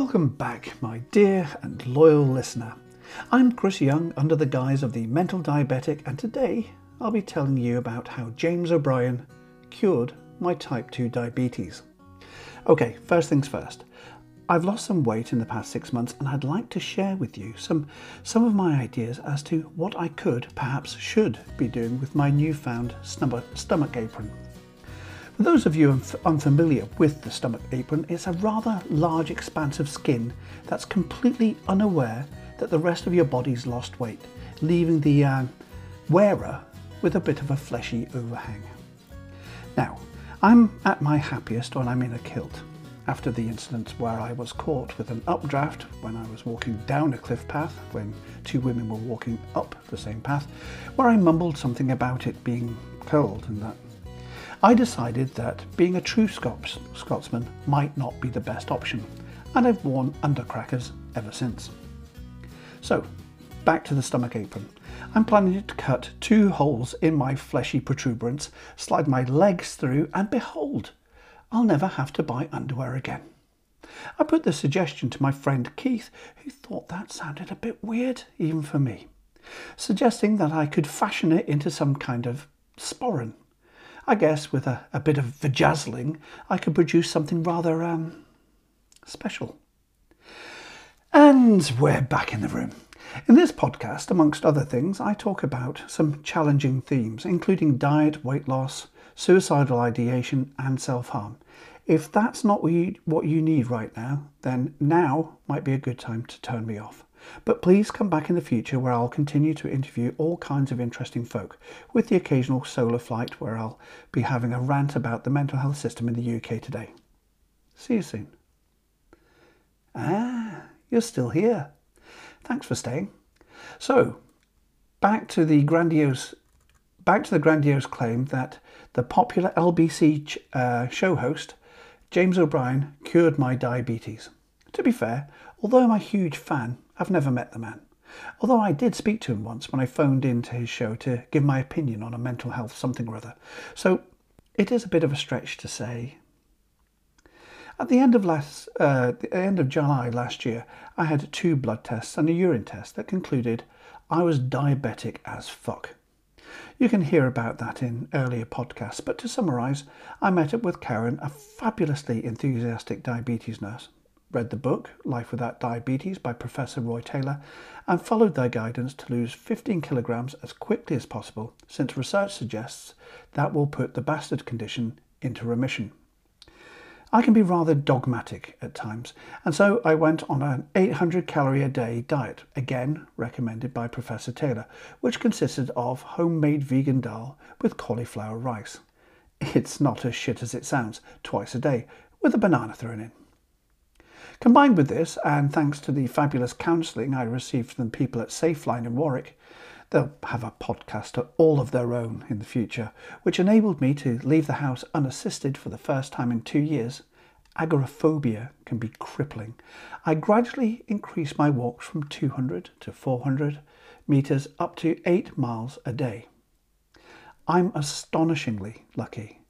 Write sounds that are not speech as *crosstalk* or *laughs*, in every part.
Welcome back, my dear and loyal listener. I'm Chris Young under the guise of the mental diabetic, and today I'll be telling you about how James O'Brien cured my type 2 diabetes. Okay, first things first. I've lost some weight in the past six months, and I'd like to share with you some, some of my ideas as to what I could, perhaps should, be doing with my newfound stomach, stomach apron. For those of you unfamiliar with the stomach apron, it's a rather large expanse of skin that's completely unaware that the rest of your body's lost weight, leaving the uh, wearer with a bit of a fleshy overhang. Now, I'm at my happiest when I'm in a kilt. After the incident where I was caught with an updraft when I was walking down a cliff path when two women were walking up the same path, where I mumbled something about it being cold and that I decided that being a true Scots, Scotsman might not be the best option, and I've worn undercrackers ever since. So, back to the stomach apron. I'm planning to cut two holes in my fleshy protuberance, slide my legs through, and behold, I'll never have to buy underwear again. I put the suggestion to my friend Keith, who thought that sounded a bit weird, even for me, suggesting that I could fashion it into some kind of sporran I guess with a, a bit of vajazzling, I could produce something rather um, special. And we're back in the room. In this podcast, amongst other things, I talk about some challenging themes, including diet, weight loss, suicidal ideation, and self harm. If that's not what you, what you need right now, then now might be a good time to turn me off. But please come back in the future where I'll continue to interview all kinds of interesting folk, with the occasional solo flight where I'll be having a rant about the mental health system in the UK today. See you soon. Ah, you're still here. Thanks for staying. So, back to the grandiose back to the grandiose claim that the popular LBC uh, show host James O'Brien cured my diabetes. To be fair, although I'm a huge fan I've never met the man. Although I did speak to him once when I phoned in to his show to give my opinion on a mental health something or other. So it is a bit of a stretch to say. At the end of last, uh, the end of July last year, I had two blood tests and a urine test that concluded I was diabetic as fuck. You can hear about that in earlier podcasts, but to summarise, I met up with Karen, a fabulously enthusiastic diabetes nurse, read the book Life Without Diabetes by Professor Roy Taylor, and followed their guidance to lose 15 kilograms as quickly as possible, since research suggests that will put the bastard condition into remission. I can be rather dogmatic at times, and so I went on an 800 calorie a day diet, again recommended by Professor Taylor, which consisted of homemade vegan dal with cauliflower rice. It's not as shit as it sounds, twice a day, with a banana thrown in. Combined with this, and thanks to the fabulous counselling I received from the people at Safeline in Warwick, they'll have a podcast all of their own in the future, which enabled me to leave the house unassisted for the first time in two years. Agoraphobia can be crippling. I gradually increased my walks from 200 to 400 metres up to 8 miles a day. I'm astonishingly lucky.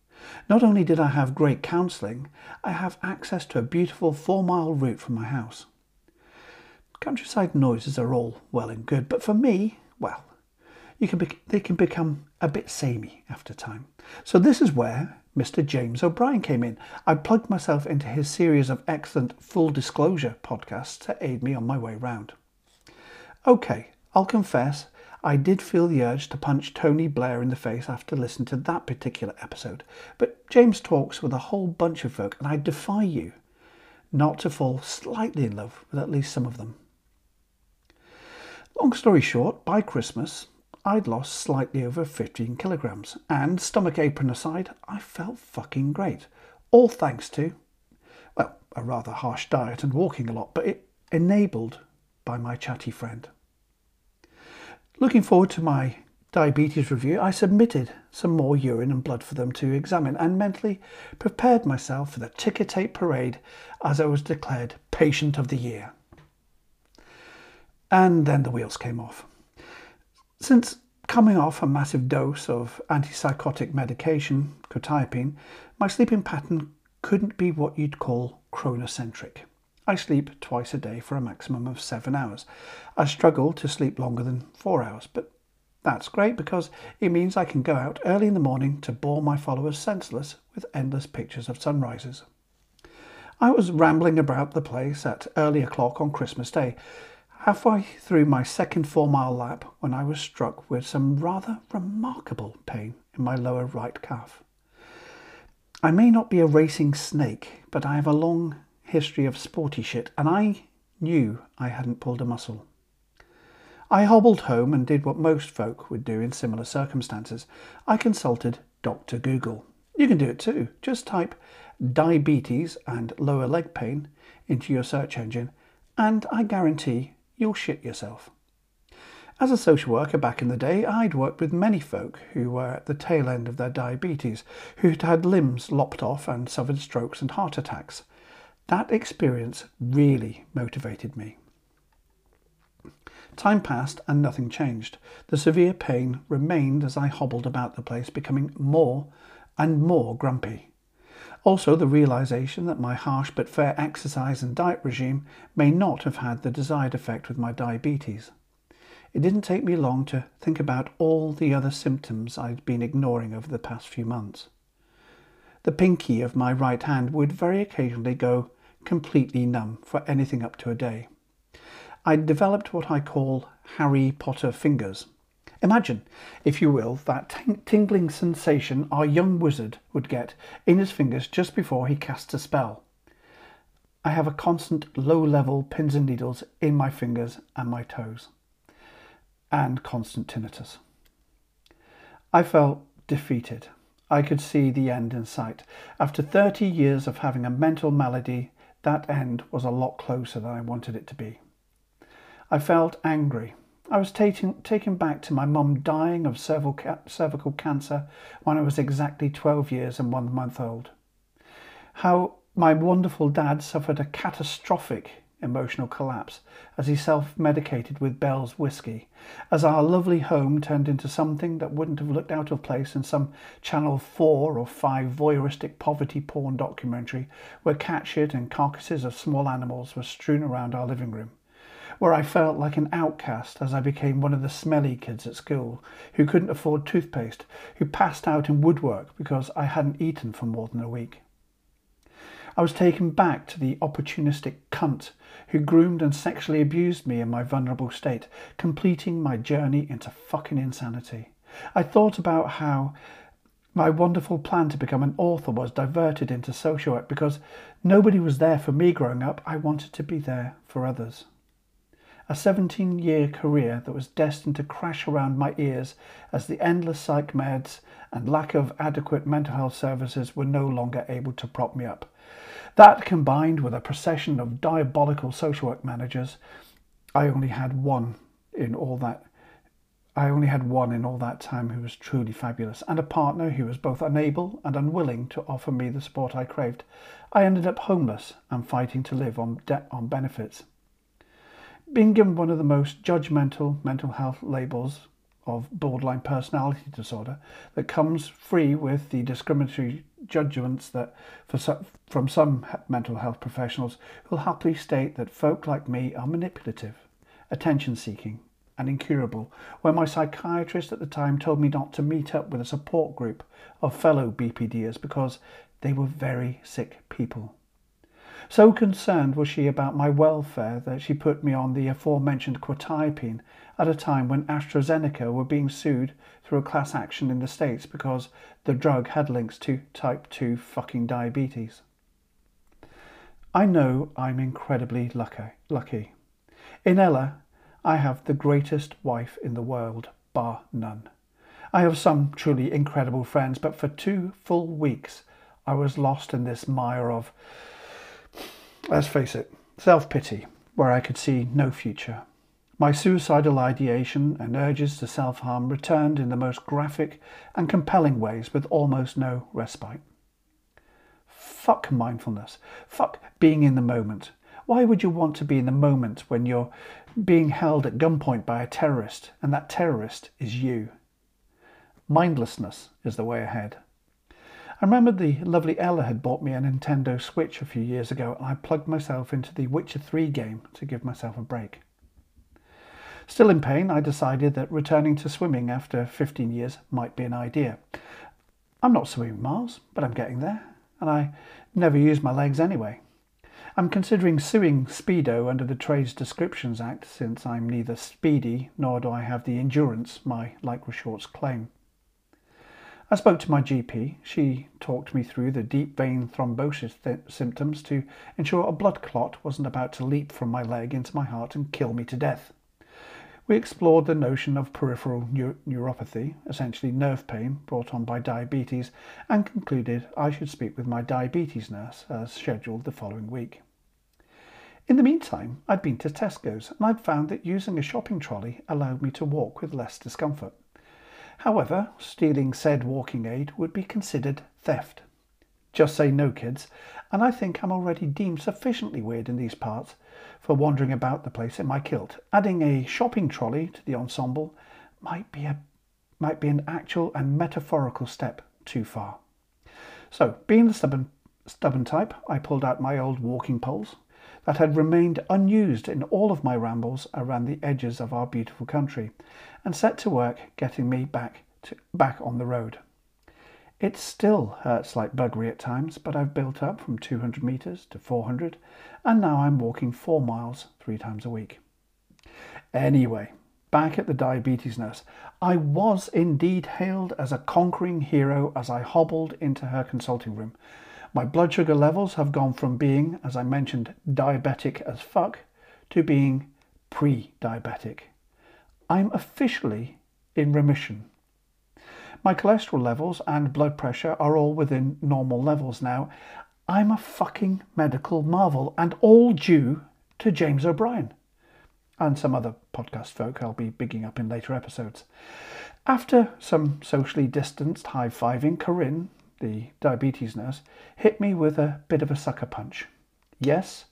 Not only did I have great counselling, I have access to a beautiful four mile route from my house. Countryside noises are all well and good, but for me, well, you can be, they can become a bit samey after time. So this is where Mr. James O'Brien came in. I plugged myself into his series of excellent full disclosure podcasts to aid me on my way round. Okay, I'll confess I did feel the urge to punch Tony Blair in the face after listening to that particular episode, but James talks with a whole bunch of folk, and I defy you not to fall slightly in love with at least some of them. Long story short, by Christmas, I'd lost slightly over 15 kilograms, and stomach apron aside, I felt fucking great. All thanks to, well, a rather harsh diet and walking a lot, but it enabled by my chatty friend. Looking forward to my diabetes review, I submitted some more urine and blood for them to examine and mentally prepared myself for the ticker tape parade as I was declared patient of the year. And then the wheels came off. Since coming off a massive dose of antipsychotic medication, quetiapine, my sleeping pattern couldn't be what you'd call chronocentric. I sleep twice a day for a maximum of seven hours. I struggle to sleep longer than four hours, but that's great because it means I can go out early in the morning to bore my followers senseless with endless pictures of sunrises. I was rambling about the place at early o'clock on Christmas Day, halfway through my second four mile lap when I was struck with some rather remarkable pain in my lower right calf. I may not be a racing snake, but I have a long history of sporty shit, and I knew I hadn't pulled a muscle. I hobbled home and did what most folk would do in similar circumstances. I consulted Dr. Google. You can do it too. Just type diabetes and lower leg pain into your search engine, and I guarantee you'll shit yourself. As a social worker back in the day, I'd worked with many folk who were at the tail end of their diabetes, who'd had limbs lopped off and suffered strokes and heart attacks. That experience really motivated me. Time passed and nothing changed. The severe pain remained as I hobbled about the place, becoming more and more grumpy. Also, the realization that my harsh but fair exercise and diet regime may not have had the desired effect with my diabetes. It didn't take me long to think about all the other symptoms I'd been ignoring over the past few months. The pinky of my right hand would very occasionally go completely numb for anything up to a day. I'd developed what I call Harry Potter fingers. Imagine, if you will, that tingling sensation our young wizard would get in his fingers just before he casts a spell. I have a constant low level pins and needles in my fingers and my toes, and constant tinnitus. I felt defeated. I could see the end in sight. After 30 years of having a mental malady, that end was a lot closer than I wanted it to be. I felt angry. I was taken, taken back to my mum dying of cervical cancer when I was exactly 12 years and one month old. How my wonderful dad suffered a catastrophic emotional collapse as he self medicated with Bell's whiskey, as our lovely home turned into something that wouldn't have looked out of place in some Channel 4 or 5 voyeuristic poverty porn documentary where cat shit and carcasses of small animals were strewn around our living room where I felt like an outcast as I became one of the smelly kids at school who couldn't afford toothpaste, who passed out in woodwork because I hadn't eaten for more than a week. I was taken back to the opportunistic cunt who groomed and sexually abused me in my vulnerable state, completing my journey into fucking insanity. I thought about how my wonderful plan to become an author was diverted into social work because nobody was there for me growing up. I wanted to be there for others a 17 year career that was destined to crash around my ears as the endless psych meds and lack of adequate mental health services were no longer able to prop me up. That combined with a procession of diabolical social work managers, I only had one in all that. I only had one in all that time who was truly fabulous, and a partner who was both unable and unwilling to offer me the support I craved. I ended up homeless and fighting to live on, on benefits being given one of the most judgmental mental health labels of borderline personality disorder that comes free with the discriminatory judgments that for from some mental health professionals who'll happily state that folk like me are manipulative, attention seeking, and incurable, when my psychiatrist at the time told me not to meet up with a support group of fellow BPDers because they were very sick people. So concerned was she about my welfare that she put me on the aforementioned quetiapine at a time when AstraZeneca were being sued through a class action in the States because the drug had links to type 2 fucking diabetes. I know I'm incredibly lucky. lucky. In Ella, I have the greatest wife in the world, bar none. I have some truly incredible friends, but for two full weeks I was lost in this mire of Let's face it, self pity, where I could see no future. My suicidal ideation and urges to self harm returned in the most graphic and compelling ways with almost no respite. Fuck mindfulness. Fuck being in the moment. Why would you want to be in the moment when you're being held at gunpoint by a terrorist and that terrorist is you? Mindlessness is the way ahead. I remember the lovely Ella had bought me a Nintendo Switch a few years ago and I plugged myself into the Witcher 3 game to give myself a break. Still in pain, I decided that returning to swimming after 15 years might be an idea. I'm not swimming miles, but I'm getting there, and I never use my legs anyway. I'm considering suing Speedo under the Trades Descriptions Act since I'm neither speedy nor do I have the endurance my lycra shorts claim. I spoke to my GP. She talked me through the deep vein thrombosis th- symptoms to ensure a blood clot wasn't about to leap from my leg into my heart and kill me to death. We explored the notion of peripheral neur- neuropathy, essentially nerve pain brought on by diabetes, and concluded I should speak with my diabetes nurse as scheduled the following week. In the meantime, I'd been to Tesco's and I'd found that using a shopping trolley allowed me to walk with less discomfort. However, stealing said walking aid would be considered theft. Just say no, kids, and I think I'm already deemed sufficiently weird in these parts for wandering about the place in my kilt. Adding a shopping trolley to the ensemble might be a might be an actual and metaphorical step too far. So, being the stubborn stubborn type, I pulled out my old walking poles that had remained unused in all of my rambles around the edges of our beautiful country and set to work getting me back to, back on the road. It still hurts like buggery at times, but I've built up from 200 metres to 400, and now I'm walking four miles three times a week. Anyway, back at the diabetes nurse, I was indeed hailed as a conquering hero as I hobbled into her consulting room. My blood sugar levels have gone from being, as I mentioned, diabetic as fuck to being pre diabetic. I'm officially in remission. My cholesterol levels and blood pressure are all within normal levels now. I'm a fucking medical marvel and all due to James O'Brien and some other podcast folk I'll be bigging up in later episodes. After some socially distanced high fiving, Corinne, the diabetes nurse, hit me with a bit of a sucker punch. Yes,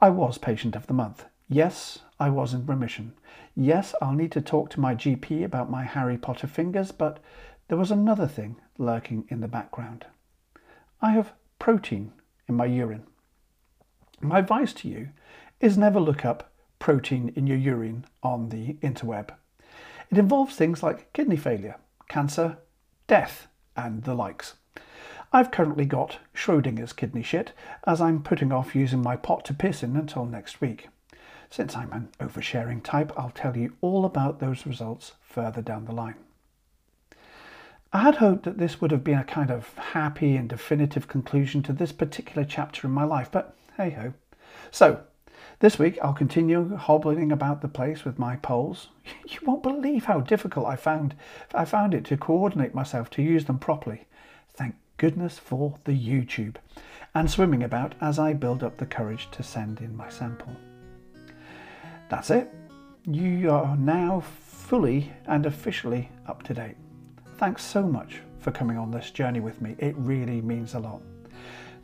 I was patient of the month. Yes, I was in remission. Yes, I'll need to talk to my GP about my Harry Potter fingers, but there was another thing lurking in the background. I have protein in my urine. My advice to you is never look up protein in your urine on the interweb. It involves things like kidney failure, cancer, death, and the likes. I've currently got Schrodinger's kidney shit, as I'm putting off using my pot to piss in until next week. Since I'm an oversharing type, I'll tell you all about those results further down the line. I had hoped that this would have been a kind of happy and definitive conclusion to this particular chapter in my life, but hey ho. So, this week I'll continue hobbling about the place with my poles. *laughs* You won't believe how difficult I found I found it to coordinate myself to use them properly. Goodness for the YouTube. And swimming about as I build up the courage to send in my sample. That's it. You are now fully and officially up to date. Thanks so much for coming on this journey with me. It really means a lot.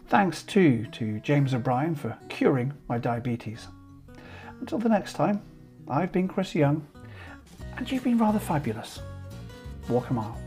Thanks too to James O'Brien for curing my diabetes. Until the next time, I've been Chris Young, and you've been rather fabulous. Walk a mile.